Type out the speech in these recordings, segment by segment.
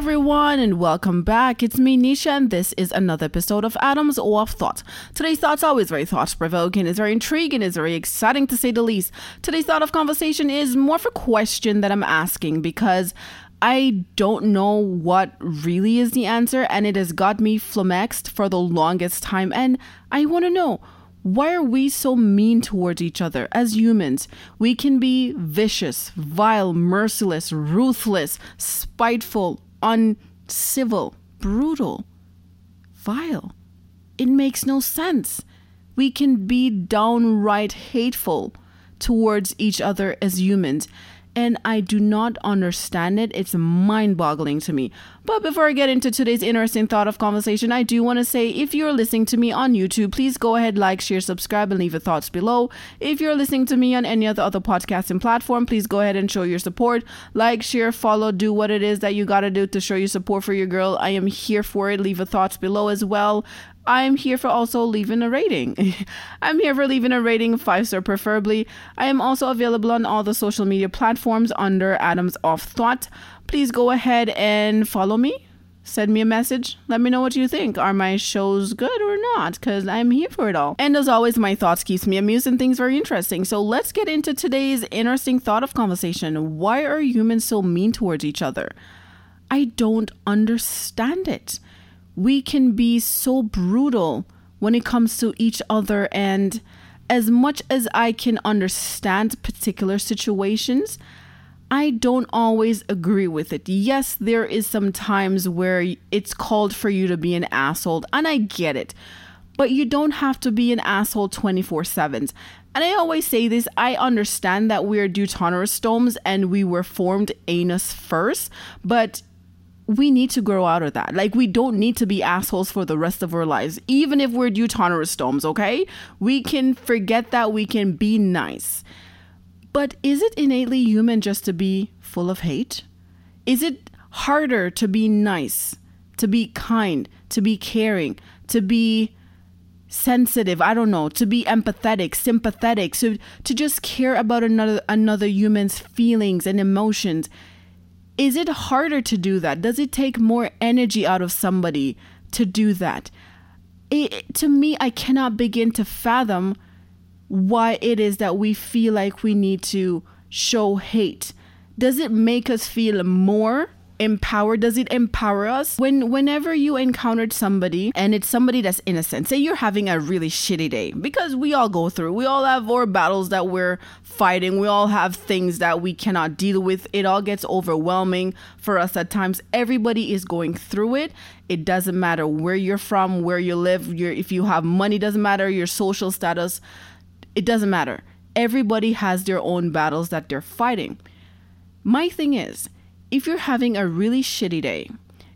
everyone, and welcome back. It's me, Nisha, and this is another episode of Adam's Off Thought. Today's thought's always very thought provoking, it's very intriguing, it's very exciting to say the least. Today's thought of conversation is more of a question that I'm asking because I don't know what really is the answer, and it has got me flummoxed for the longest time, and I want to know why are we so mean towards each other as humans? We can be vicious, vile, merciless, ruthless, spiteful, uncivil, brutal, vile. It makes no sense. We can be downright hateful towards each other as humans and I do not understand it. It's mind boggling to me. But before I get into today's interesting thought of conversation, I do want to say if you're listening to me on YouTube, please go ahead, like, share, subscribe, and leave your thoughts below. If you're listening to me on any other other podcasting platform, please go ahead and show your support. Like, share, follow, do what it is that you got to do to show your support for your girl. I am here for it. Leave your thoughts below as well. I'm here for also leaving a rating. I'm here for leaving a rating, five star preferably. I am also available on all the social media platforms under Adams Off Thought. Please go ahead and follow me. Send me a message. Let me know what you think. Are my shows good or not? Because I'm here for it all. And as always, my thoughts keeps me amused and things very interesting. So let's get into today's interesting thought of conversation. Why are humans so mean towards each other? I don't understand it we can be so brutal when it comes to each other. And as much as I can understand particular situations, I don't always agree with it. Yes, there is some times where it's called for you to be an asshole, and I get it. But you don't have to be an asshole 24 7. And I always say this I understand that we're deuterostomes and we were formed anus first, but we need to grow out of that. Like, we don't need to be assholes for the rest of our lives, even if we're deuterostomes, okay? We can forget that we can be nice. But is it innately human just to be full of hate? Is it harder to be nice, to be kind, to be caring, to be sensitive i don't know to be empathetic sympathetic so to just care about another another human's feelings and emotions is it harder to do that? Does it take more energy out of somebody to do that? It, to me, I cannot begin to fathom why it is that we feel like we need to show hate. Does it make us feel more empower does it empower us? When whenever you encountered somebody and it's somebody that's innocent say you're having a really shitty day because we all go through we all have our battles that we're fighting we all have things that we cannot deal with it all gets overwhelming for us at times. Everybody is going through it. It doesn't matter where you're from where you live your if you have money doesn't matter your social status it doesn't matter. Everybody has their own battles that they're fighting. My thing is if you're having a really shitty day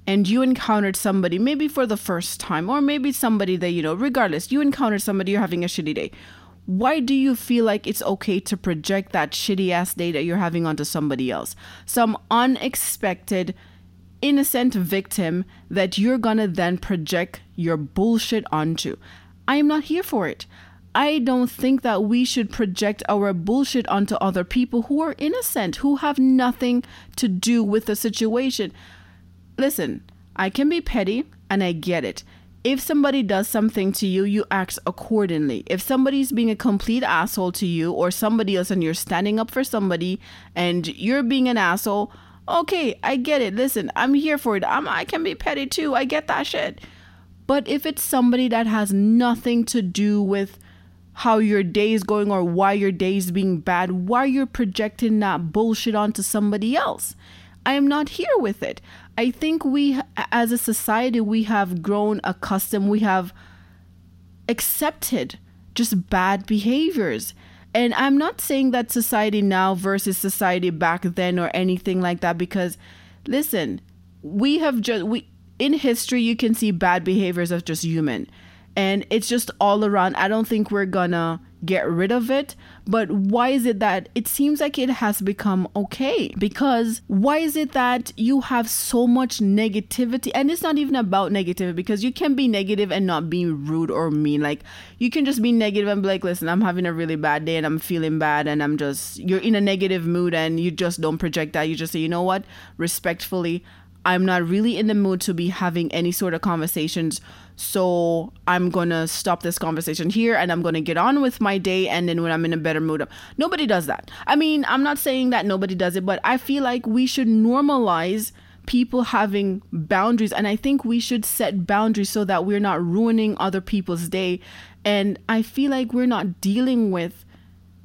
and you encountered somebody maybe for the first time or maybe somebody that you know regardless you encountered somebody you're having a shitty day why do you feel like it's okay to project that shitty ass day that you're having onto somebody else? Some unexpected innocent victim that you're gonna then project your bullshit onto. I am not here for it I don't think that we should project our bullshit onto other people who are innocent, who have nothing to do with the situation. Listen, I can be petty and I get it. If somebody does something to you, you act accordingly. If somebody's being a complete asshole to you or somebody else and you're standing up for somebody and you're being an asshole, okay, I get it. Listen, I'm here for it. I'm, I can be petty too. I get that shit. But if it's somebody that has nothing to do with how your day is going or why your day is being bad, why you're projecting that bullshit onto somebody else. I am not here with it. I think we, as a society, we have grown accustomed, we have accepted just bad behaviors. And I'm not saying that society now versus society back then or anything like that because listen, we have just we in history you can see bad behaviors of just human and it's just all around. I don't think we're gonna get rid of it. But why is it that it seems like it has become okay? Because why is it that you have so much negativity? And it's not even about negativity because you can be negative and not be rude or mean. Like you can just be negative and be like, listen, I'm having a really bad day and I'm feeling bad and I'm just, you're in a negative mood and you just don't project that. You just say, you know what? Respectfully, I'm not really in the mood to be having any sort of conversations. So I'm to stop this conversation here and I'm to get on with my day. And then when I'm in a better mood, nobody does that. I mean, I'm not saying that nobody does it, but I feel like we should normalize people having boundaries. And I think we should set boundaries so that we're not ruining other people's day. And I feel like we're not dealing with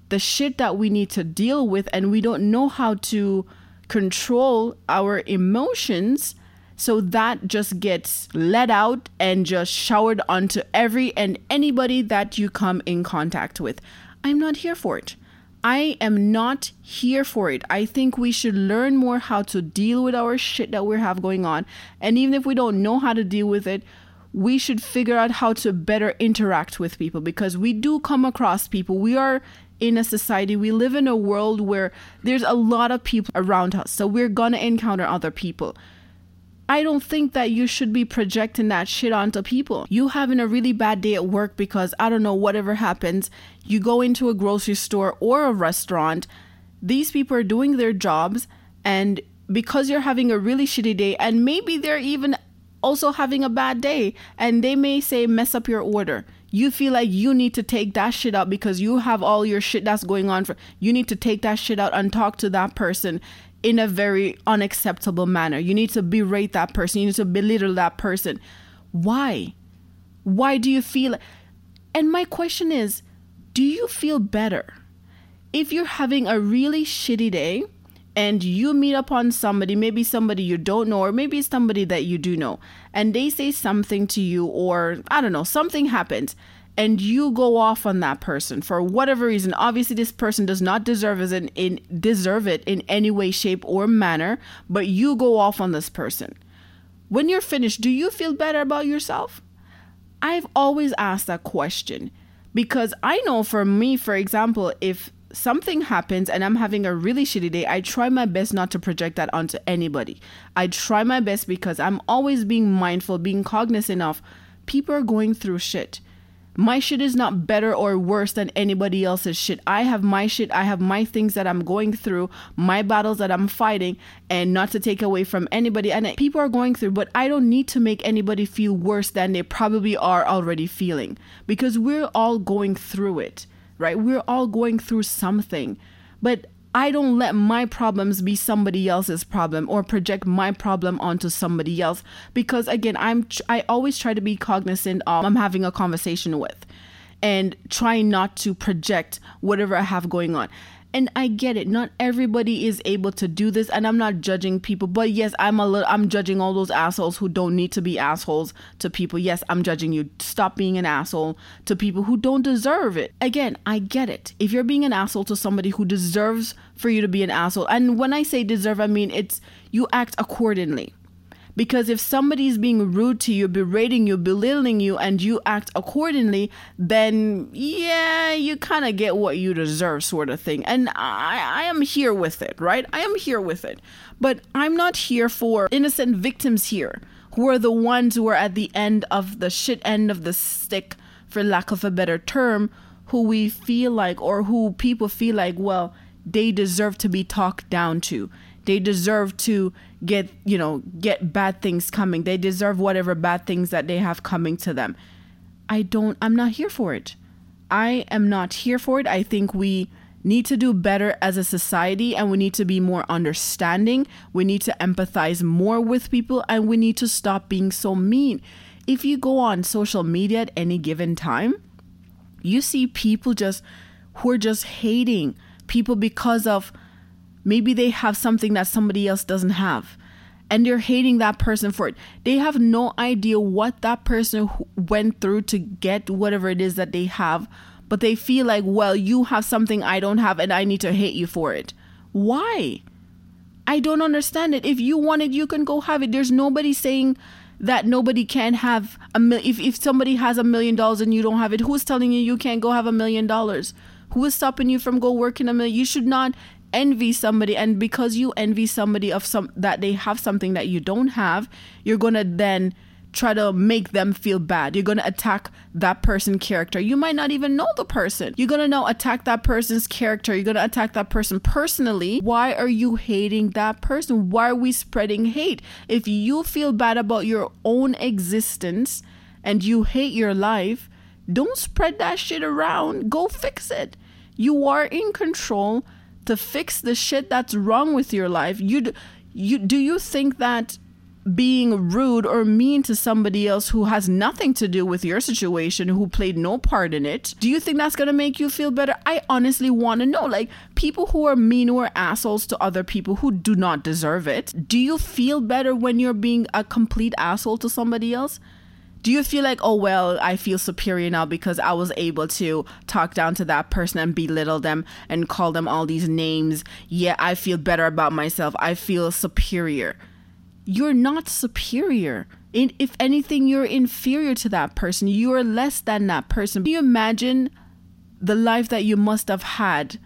the shit that we need to deal with and we don't know how to control our emotions so that just gets let out and just showered onto every and anybody that you come in contact with. I'm not here for it. I am not here for it. I think we should learn more how to deal with our shit that we have going on. And even if we don't know how to deal with it, we should figure out how to better interact with people because we do come across people. We are in a society, we live in a world where there's a lot of people around us. So we're going to encounter other people. I don't think that you should be projecting that shit onto people. You having a really bad day at work because I don't know, whatever happens, you go into a grocery store or a restaurant, these people are doing their jobs, and because you're having a really shitty day, and maybe they're even also having a bad day, and they may say, mess up your order you feel like you need to take that shit out because you have all your shit that's going on for you need to take that shit out and talk to that person in a very unacceptable manner. You need to berate that person. You need to belittle that person. Why? Why do you feel and my question is do you feel better if you're having a really shitty day and you meet upon somebody, maybe somebody you don't know, or maybe somebody that you do know, and they say something to you, or I don't know, something happens, and you go off on that person for whatever reason. Obviously, this person does not deserve it in, in deserve it in any way, shape, or manner, but you go off on this person. When you're finished, do you feel better about yourself? I've always asked that question because I know for me, for example, if something happens and I'm having a really shitty day, I try my best not to project that onto anybody. I try my best because I'm always being mindful, being cognizant of people are going through shit. My shit is not better or worse than anybody else's shit. I have my shit, I have my things that I'm going through, my battles that I'm fighting, and not to take away from anybody. And people are going through, but I don't need to make anybody feel worse than they probably are already feeling because we're all going through it right? We're all going through something, but I don't let my problems be somebody else's problem or project my problem onto somebody else because again, I'm I always try to be cognizant of I'm having a conversation with and try not to project whatever I have going on. And I get it. Not everybody is able to do this, and I'm not judging people. But yes, I'm a little. I'm judging all those assholes who don't need to be assholes to people. Yes, I'm judging you. Stop being an asshole to people who don't deserve it. Again, I get it. If you're being an asshole to somebody who deserves for you to be an asshole, and when I say deserve, I mean it's you act accordingly. Because if somebody's being rude to you, berating you, belittling you, and you act accordingly, then yeah, you kind of get what you deserve, sort of thing. And I, I am here with it, right? I am here with it. But I'm not here for innocent victims here who are the ones who are at the end of the shit end of the stick, for lack of a better term, who we feel like, or who people feel like, well, they deserve to be talked down to. They deserve to get, you know, get bad things coming. They deserve whatever bad things that they have coming to them. I don't I'm not here for it. I am not here for it. I think we need to do better as a society and we need to be more understanding. We need to empathize more with people and we need to stop being so mean. If you go on social media at any given time, you see people just who are just hating people because of Maybe they have something that somebody else doesn't have and they're hating that person for it. They have no idea what that person went through to get whatever it is that they have, but they feel like, well, you have something I don't have and I need to hate you for it. Why? I don't understand it. If you want it, you can go have it. There's nobody saying that nobody can have a mil- if if somebody has a million dollars and you don't have it, who's telling you you can't go have a million dollars? Who is stopping you from go working a million? You should not envy somebody and because you envy somebody of some that they have something that you don't have you're going to then try to make them feel bad. You're going to attack that person character. You might not even know the person. You're going to now attack that person's character. You're going to attack that person personally. Why are you hating that person? Why are we spreading hate? If you feel bad about your own existence and you hate your life, don't spread that shit around. Go fix it. You are in control to fix the shit that's wrong with your life. You you do you think that being rude or mean to somebody else who has nothing to do with your situation, who played no part in it, do you think that's gonna make you feel better? I honestly wanna know. Like, people who are mean or assholes to other people who do not deserve it, do you feel better when you're being a complete asshole to somebody else? Do you feel like, oh, well, I feel superior now because I was able to talk down to that person and belittle them and call them all these names? Yeah, I feel better about myself. I feel superior you're not superior. If anything, you're inferior to that person. You're less than that person. Can you imagine the life that you must have had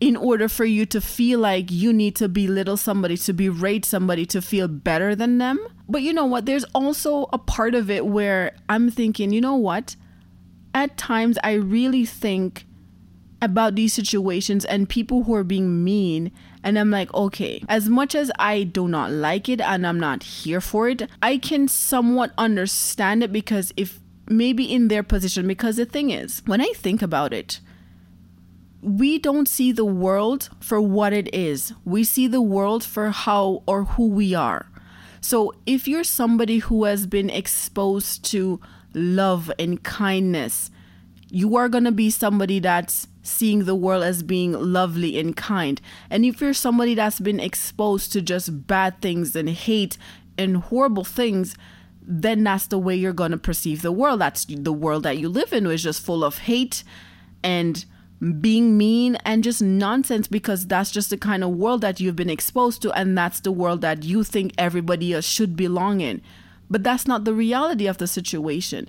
in order for you to feel like you need to belittle somebody, to berate somebody, to feel better than them? But you know what? There's also a part of it where I'm thinking, you know what? At times, I really think about these situations and people who are being mean and I'm like, okay, as much as I do not like it and I'm not here for it, I can somewhat understand it because if maybe in their position, because the thing is, when I think about it, we don't see the world for what it is. We see the world for how or who we are. So if you're somebody who has been exposed to love and kindness, you are going to be somebody that's seeing the world as being lovely and kind. And if you're somebody that's been exposed to just bad things and hate and horrible things, then that's the way you're going to perceive the world. That's the world that you live in, which is just full of hate and being mean and just nonsense because that's just the kind of world that you've been exposed to and that's the world that you think everybody else should belong in. But that's not the reality of the situation.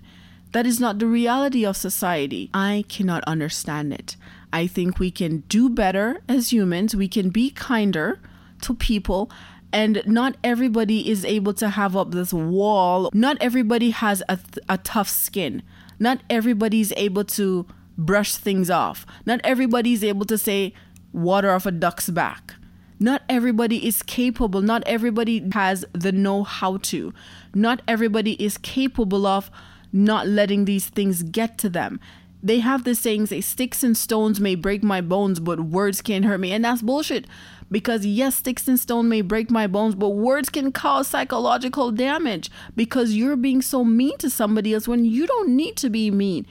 That is not the reality of society. I cannot understand it. I think we can do better as humans. We can be kinder to people. And not everybody is able to have up this wall. Not everybody has a, th- a tough skin. Not everybody is able to brush things off. Not everybody is able to say water off a duck's back. Not everybody is capable. Not everybody has the know how to. Not everybody is capable of not letting these things get to them. They have this saying, say, sticks and stones may break my bones, but words can't hurt me. And that's bullshit. Because yes, sticks and stone may break my bones, but words can cause psychological damage because you're being so mean to somebody else when you don't need to be mean.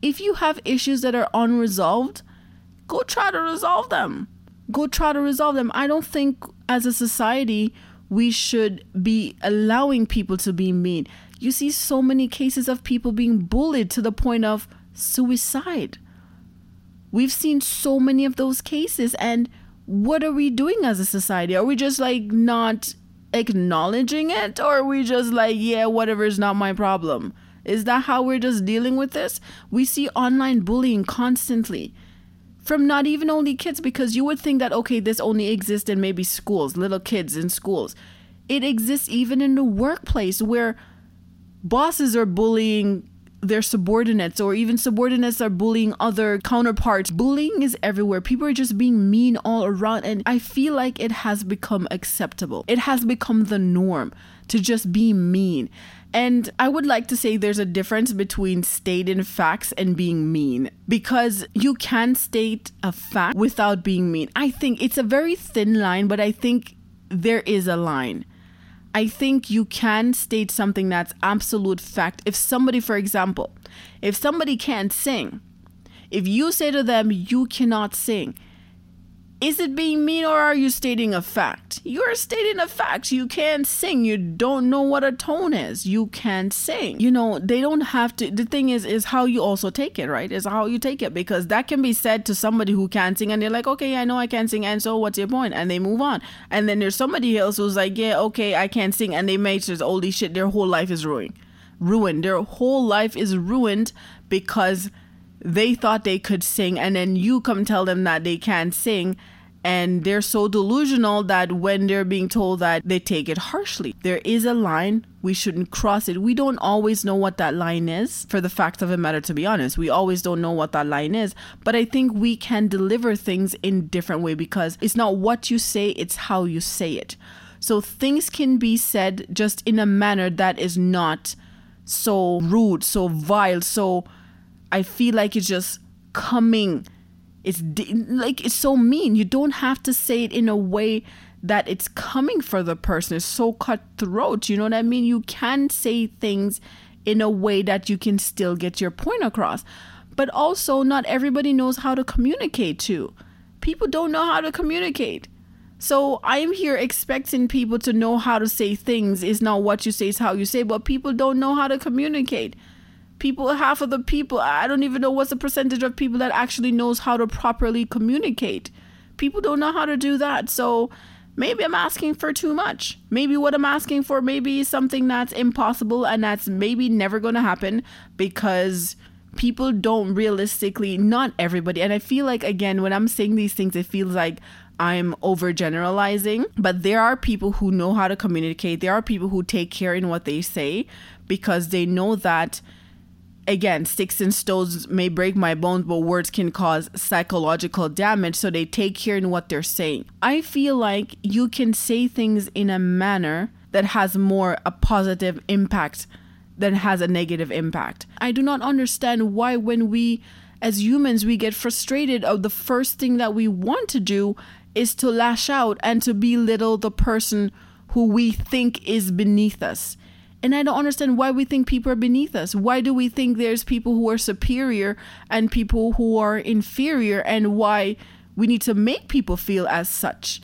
If you have issues that are unresolved, go try to resolve them. Go try to resolve them. I don't think as a society we should be allowing people to be mean you see so many cases of people being bullied to the point of suicide. We've seen so many of those cases, and what are we doing as a society? Are we just like not acknowledging it, or are we just like, yeah, whatever is not my problem? Is that how we're just dealing with this? We see online bullying constantly from not even only kids, because you would think that, okay, this only exists in maybe schools, little kids in schools. It exists even in the workplace where bosses are bullying their subordinates or even subordinates are bullying other counterparts. Bullying is everywhere. People are just being mean all around and I feel like it has become acceptable. It has become the norm to just be mean. And I would like to say there's a difference between stating facts and being mean because you can state a fact without being mean. I think it's a very thin line, but I think there is a line. I think you can state something that's absolute fact. If somebody, for example, if somebody can't sing, if you say to them, you cannot sing, is it being mean or are you stating a fact? You're stating a fact. You can't sing. You don't know what a tone is. You can't sing. You know, they don't have to. The thing is, is how you also take it, right? Is how you take it because that can be said to somebody who can't sing and they're like, okay, I know I can't sing. And so what's your point? And they move on. And then there's somebody else who's like, yeah, okay, I can't sing. And they make sure, holy shit, their whole life is ruined. Ruined. Their whole life is ruined because they thought they could sing and then you come tell them that they can't sing And they're so delusional that when they're being told that they take it harshly. There is a line, we shouldn't cross it. We don't always know what that line is, for the fact of the matter, to be honest. We always don't know what that line is. But I think we can deliver things in different way because it's not what you say, it's how you say it. So things can be said just in a manner that is not so rude, so vile, so I feel like it's just coming it's like it's so mean. You don't have to say it in a way that it's coming for the person. It's so cutthroat. You know what I mean? You can say things in a way that you can still get your point across. But also, not everybody knows how to communicate too. People don't know how to communicate. So I'm here expecting people to know how to say things. Is not what you say, is how you say. But people don't know how to communicate people half of the people i don't even know what's the percentage of people that actually knows how to properly communicate people don't know how to do that so maybe i'm asking for too much maybe what i'm asking for maybe something that's impossible and that's maybe never going to happen because people don't realistically not everybody and i feel like again when i'm saying these things it feels like I'm overgeneralizing, but there are people who know how to communicate. There are people who take care in what they say because they know that again, sticks and stones may break my bones, but words can cause psychological damage. So they take care in what they're saying. I feel like you can say things in a manner that has more a positive impact than has a negative impact. I do not understand why when we as humans we get frustrated of the first thing that we want to do is to lash out and to belittle the person who we think is beneath us. And I don't understand why we think people are beneath us. Why do we think there's people who are superior and people who are inferior and why we need to make people feel as such?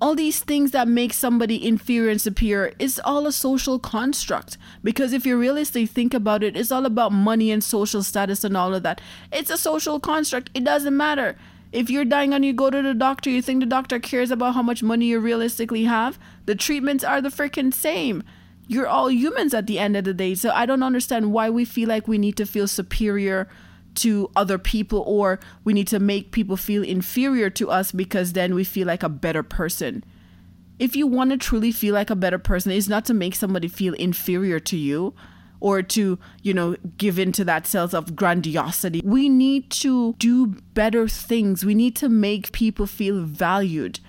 All these things that make somebody inferior and superior is all a social construct. Because if you realistically think about it, it's all about money and social status and all of that. It's a social construct. It doesn't matter. If you're dying and you go to the doctor, you think the doctor cares about how much money you realistically have? The treatments are the freaking same you're all humans at the end of the day. So I don't understand why we feel like we need to feel superior to other people or we need to make people feel inferior to us because then we feel like a better person. If you want to truly feel like a better person, it's not to make somebody feel inferior to you or to, you know, give into that sense of grandiosity. We need to do better things. We need to make people feel valued.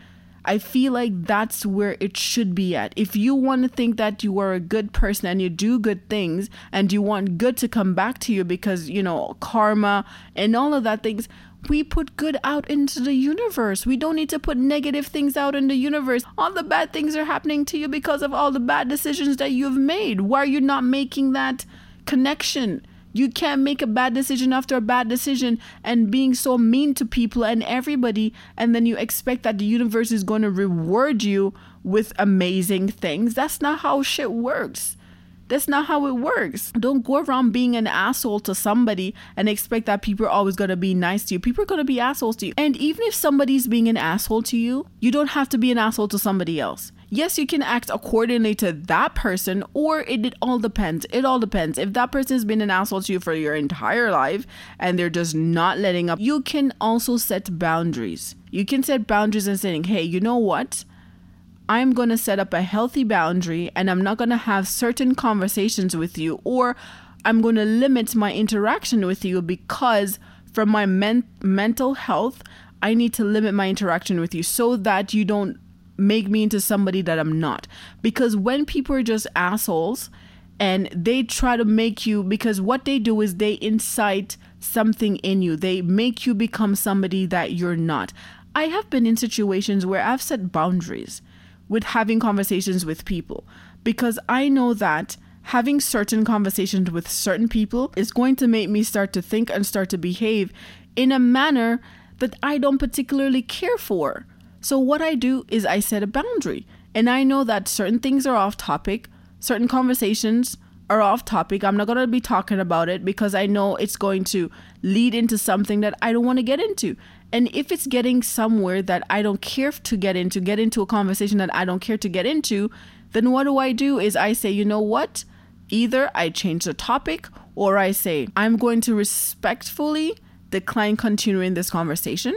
I feel like that's where it should be at. If you want to think that you are a good person and you do good things and you want good to come back to you because, you know, karma and all of that things, we put good out into the universe. We don't need to put negative things out in the universe. All the bad things are happening to you because of all the bad decisions that you've made. Why are you not making that connection? You can't make a bad decision after a bad decision and being so mean to people and everybody, and then you expect that the universe is going to reward you with amazing things. That's not how shit works. That's not how it works. Don't go around being an asshole to somebody and expect that people are always going to be nice to you. People are going to be assholes to you. And even if somebody's being an asshole to you, you don't have to be an asshole to somebody else yes, you can act accordingly to that person, or it, it all depends. It all depends. If that person has been an asshole to you for your entire life and they're just not letting up, you can also set boundaries. You can set boundaries and saying, hey, you know what? I'm going to set up a healthy boundary and I'm not going to have certain conversations with you, or I'm going to limit my interaction with you because from my men- mental health, I need to limit my interaction with you so that you don't make me into somebody that I'm not. Because when people are just assholes and they try to make you, because what they do is they incite something in you, they make you become somebody that you're not. I have been in situations where I've set boundaries with having conversations with people because I know that having certain conversations with certain people is going to make me start to think and start to behave in a manner that I don't particularly care for. So, what I do is I set a boundary. And I know that certain things are off topic, certain conversations are off topic. I'm not going to be talking about it because I know it's going to lead into something that I don't want to get into. And if it's getting somewhere that I don't care to get into, get into a conversation that I don't care to get into, then what do I do is I say, you know what? Either I change the topic or I say, I'm going to respectfully decline continuing this conversation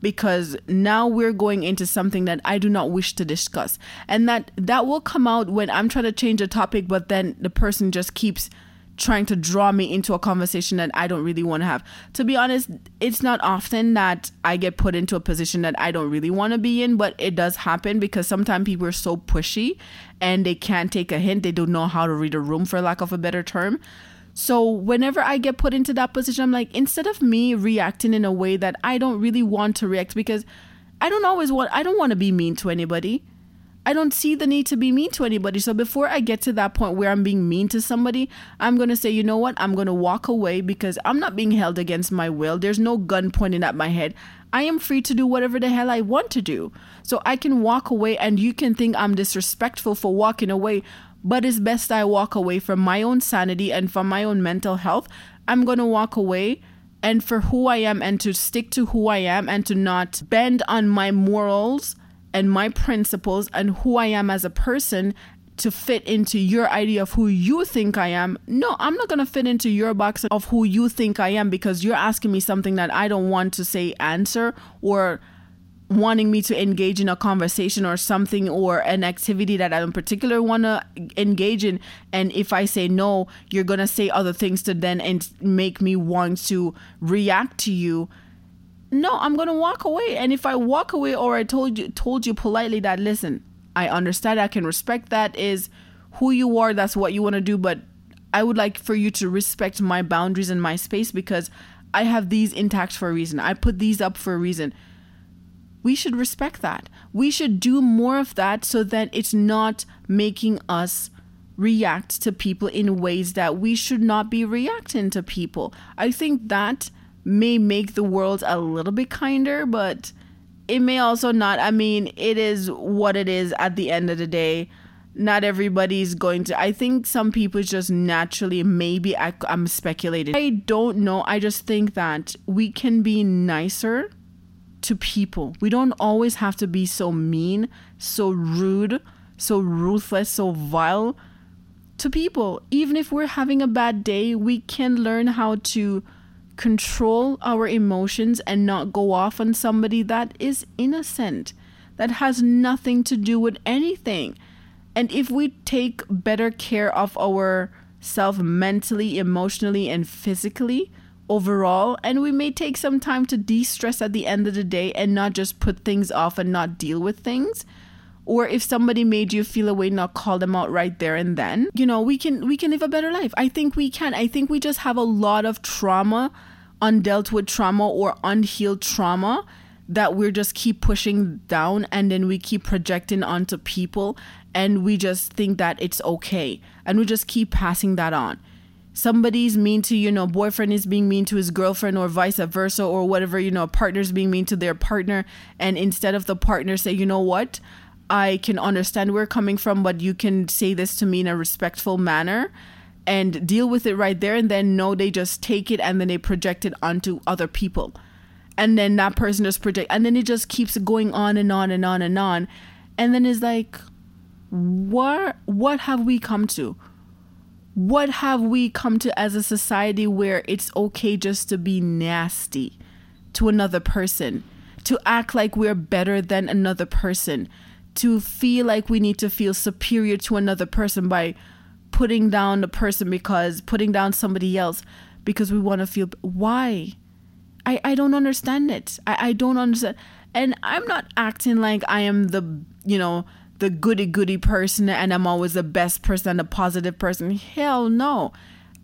because now we're going into something that I do not wish to discuss. And that that will come out when I'm trying to change a topic but then the person just keeps trying to draw me into a conversation that I don't really want to have. To be honest, it's not often that I get put into a position that I don't really want to be in, but it does happen because sometimes people are so pushy and they can't take a hint. They don't know how to read a room, for lack of a better term. So whenever I get put into that position, I'm like, instead of me reacting in a way that I don't really want to react, because I don't always want, I don't want to be mean to anybody. I don't see the need to be mean to anybody. So before I get to that point where I'm being mean to somebody, I'm going to say, you know what? I'm going to walk away because I'm not being held against my will. There's no gun pointing at my head. I am free to do whatever the hell I want to do. So I can walk away and you can think I'm disrespectful for walking away, but it's best I walk away from my own sanity and from my own mental health. I'm going to walk away and for who I am and to stick to who I am and to not bend on my morals and my principles and who I am as a person to fit into your idea of who you think I am. No, I'm not going to fit into your box of who you think I am because you're asking me something that I don't want to say answer or wanting me to engage in a conversation or something or an activity that I don't particularly want to engage in and if I say no, you're going to say other things to then and make me want to react to you no, I'm gonna walk away. And if I walk away or I told you told you politely that listen, I understand, I can respect that is who you are, that's what you want to do, but I would like for you to respect my boundaries and my space because I have these intact for a reason. I put these up for a reason. We should respect that. We should do more of that so that it's not making us react to people in ways that we should not be reacting to people. I think that may make the world a little bit kinder, but it may also not. I mean, it is what it is at the end of the day. Not everybody's going to. I think some people just naturally, maybe I, I'm speculating. I don't know. I just think that we can be nicer to people. We don't always have to be so mean, so rude, so ruthless, so vile to people. Even if we're having a bad day, we can learn how to control our emotions and not go off on somebody that is innocent, that has nothing to do with anything. And if we take better care of ourselves mentally, emotionally, and physically overall, and we may take some time to de stress at the end of the day and not just put things off and not deal with things. Or if somebody made you feel a way, not call them out right there and then. You know, we can we can live a better life. I think we can. I think we just have a lot of trauma undealt with trauma or unhealed trauma that we're just keep pushing down and then we keep projecting onto people and we just think that it's okay and we just keep passing that on somebody's mean to you know boyfriend is being mean to his girlfriend or vice versa or whatever you know partner's being mean to their partner and instead of the partner say you know what i can understand where coming from but you can say this to me in a respectful manner and deal with it right there. And then no they just take it and then they project it onto other people. And then that person just project and then it just keeps going on and on and on and on. And then it's like what what have we come to? What have we come to as a society where it's okay just to be nasty to another person? To act like we're better than another person to feel like we need to feel superior to another person by putting down the person because putting down somebody else because we want to feel why? I i don't understand it. I i don't understand and i'm not acting like i am the you know the goody goody person and i'm always the best person and the positive person. Hell no.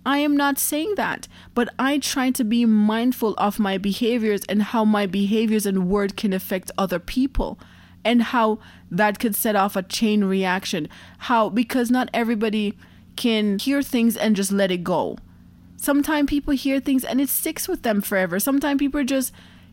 I am not saying that, but I try to be mindful of my behaviors and how my behaviors and word can affect other people and how that could set off a chain reaction. How, because not everybody can hear things and just let it go. Sometimes people hear things and it sticks with them forever. Sometimes people are just,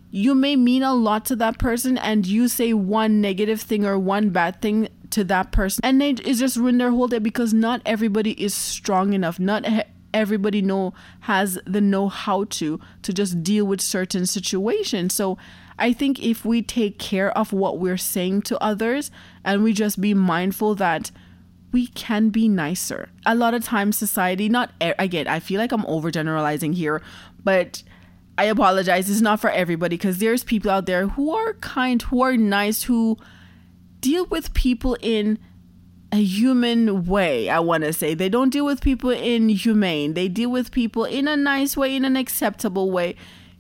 you may mean a lot to that person and you say one negative thing or one bad thing to that person and they just ruin their whole day because not everybody is strong enough. Not everybody know has the know how to to just deal with certain situations. So I think if we take care of what we're saying to others and we just be mindful that we can be nicer. A lot of times, society, not again, I feel like I'm overgeneralizing here, but I apologize. It's not for everybody because there's people out there who are kind, who are nice, who deal with people in a human way, I want to say. They don't deal with people inhumane. They deal with people in a nice way, in an acceptable way.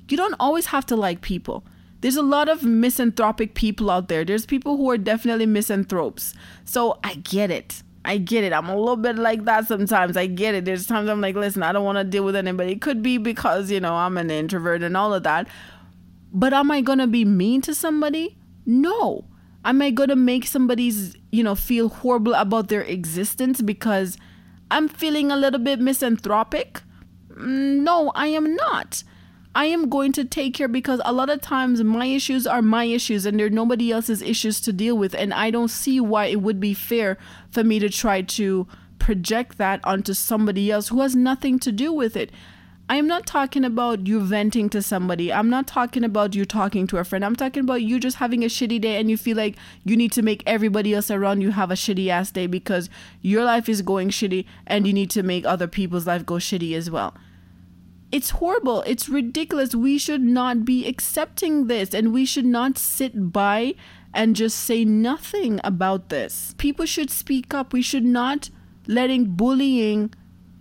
You don't always have to like people. There's a lot of misanthropic people out there. There's people who are definitely misanthropes. So I get it. I get it. I'm a little bit like that sometimes. I get it. There's times I'm like, listen, I don't want to deal with anybody. It could be because, you know, I'm an introvert and all of that. But am I going to be mean to somebody? No. Am I going to make somebody's, you know, feel horrible about their existence because I'm feeling a little bit misanthropic? Mm, no, I am not. I am going to take care because a lot of times my issues are my issues and there's nobody else's issues to deal with. And I don't see why it would be fair for me to try to project that onto somebody else who has nothing to do with it. I'm not talking about you venting to somebody. I'm not talking about you talking to a friend. I'm talking about you just having a shitty day and you feel like you need to make everybody else around you have a shitty ass day because your life is going shitty and you need to make other people's life go shitty as well. It's horrible. It's ridiculous. We should not be accepting this and we should not sit by and just say nothing about this. People should speak up. We should not letting bullying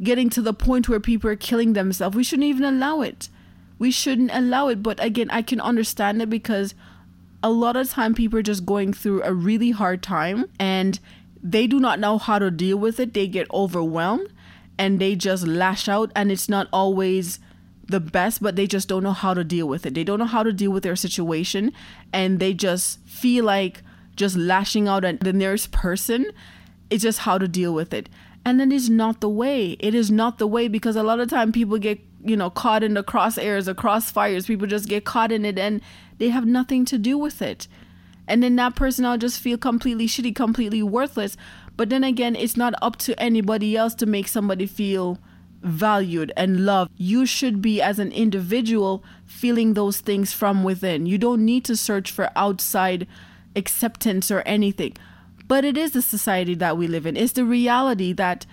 getting to the point where people are killing themselves. We shouldn't even allow it. We shouldn't allow it. But again, I can understand it because a lot of time people are just going through a really hard time and they do not know how to deal with it. They get overwhelmed and they just lash out and it's not always the best but they just don't know how to deal with it. They don't know how to deal with their situation and they just feel like just lashing out at the nearest person. It's just how to deal with it. And that is not the way. It is not the way because a lot of time people get you know caught in the crosshairs or crossfires. People just get caught in it and they have nothing to do with it. And then that person will just feel completely shitty completely worthless but then again, it's not up to anybody else to make somebody feel valued and loved. You should be, as an individual, feeling those things from within. You don't need to search for outside acceptance or anything. But it is the society that we live in. It's the reality that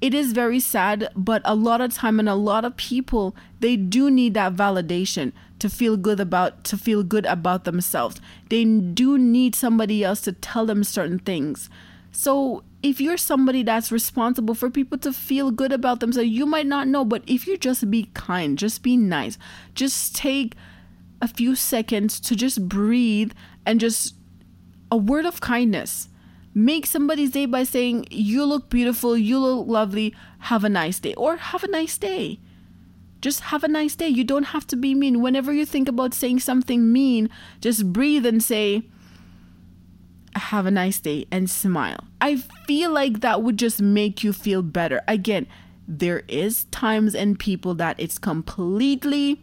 it is very sad, but a lot of time and a lot of people, they do need that validation to feel good about to feel good about themselves. They do need somebody else to tell them certain things. So if you're somebody that's responsible for people to feel good about themselves, you might not know, but if you just be kind, just be nice, just take a few seconds to just breathe and just a word of kindness. Make somebody's day by saying, You look beautiful, you look lovely, have a nice day, or have a nice day. Just have a nice day. You don't have to be mean. Whenever you think about saying something mean, just breathe and say, have a nice day and smile. I feel like that would just make you feel better. Again, there is times and people that it's completely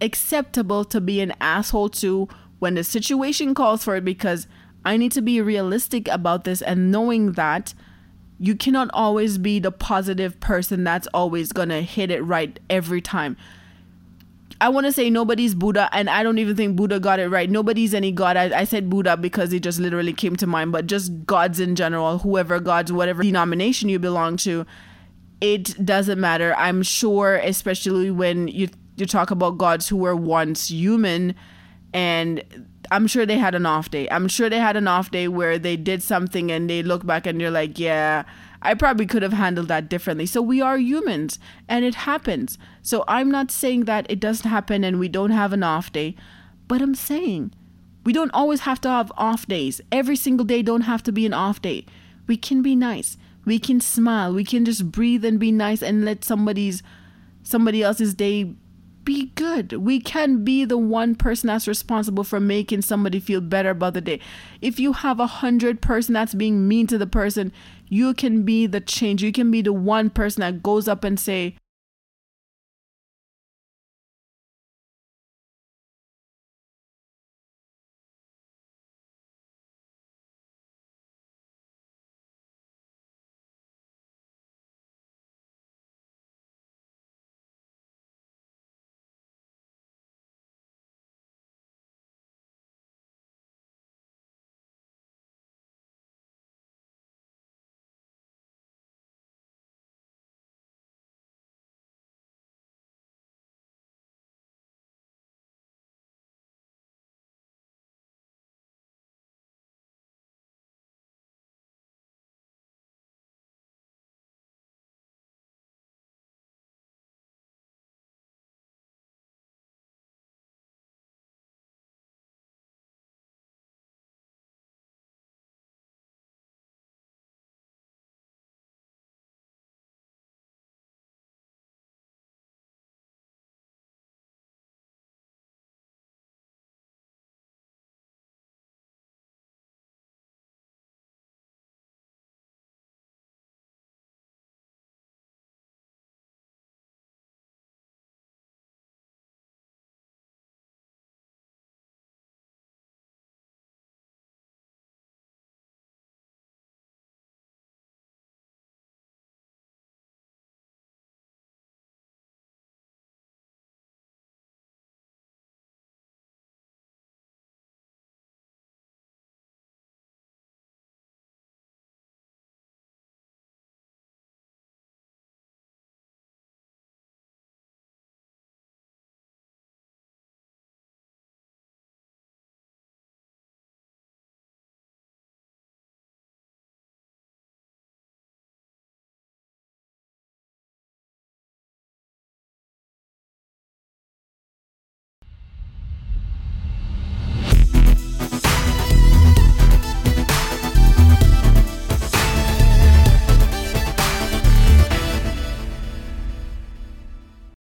acceptable to be an asshole to when the situation calls for it because I need to be realistic about this and knowing that you cannot always be the positive person that's always going to hit it right every time. I want to say nobody's Buddha, and I don't even think Buddha got it right. Nobody's any God. I, I, said Buddha because it just literally came to mind, but just gods in general, whoever gods, whatever denomination you belong to, it doesn't matter. I'm sure, especially when you you talk about gods who were once human, and I'm sure they had an off day. I'm sure they had an off day where they did something and they look back and they're like, yeah I probably could have handled that differently. So we are humans and it happens. So I'm not saying that it doesn't happen and we don't have an off day, but I'm saying we don't always have to have off days. Every single day don't have to be an off day. We can be nice. We can smile. We can just breathe and be nice and let somebody's somebody else's day be good. We can be the one person that's responsible for making somebody feel better about the day. If you have a hundred person that's being mean to the person, you can be the change. You can be the one person that goes up and say,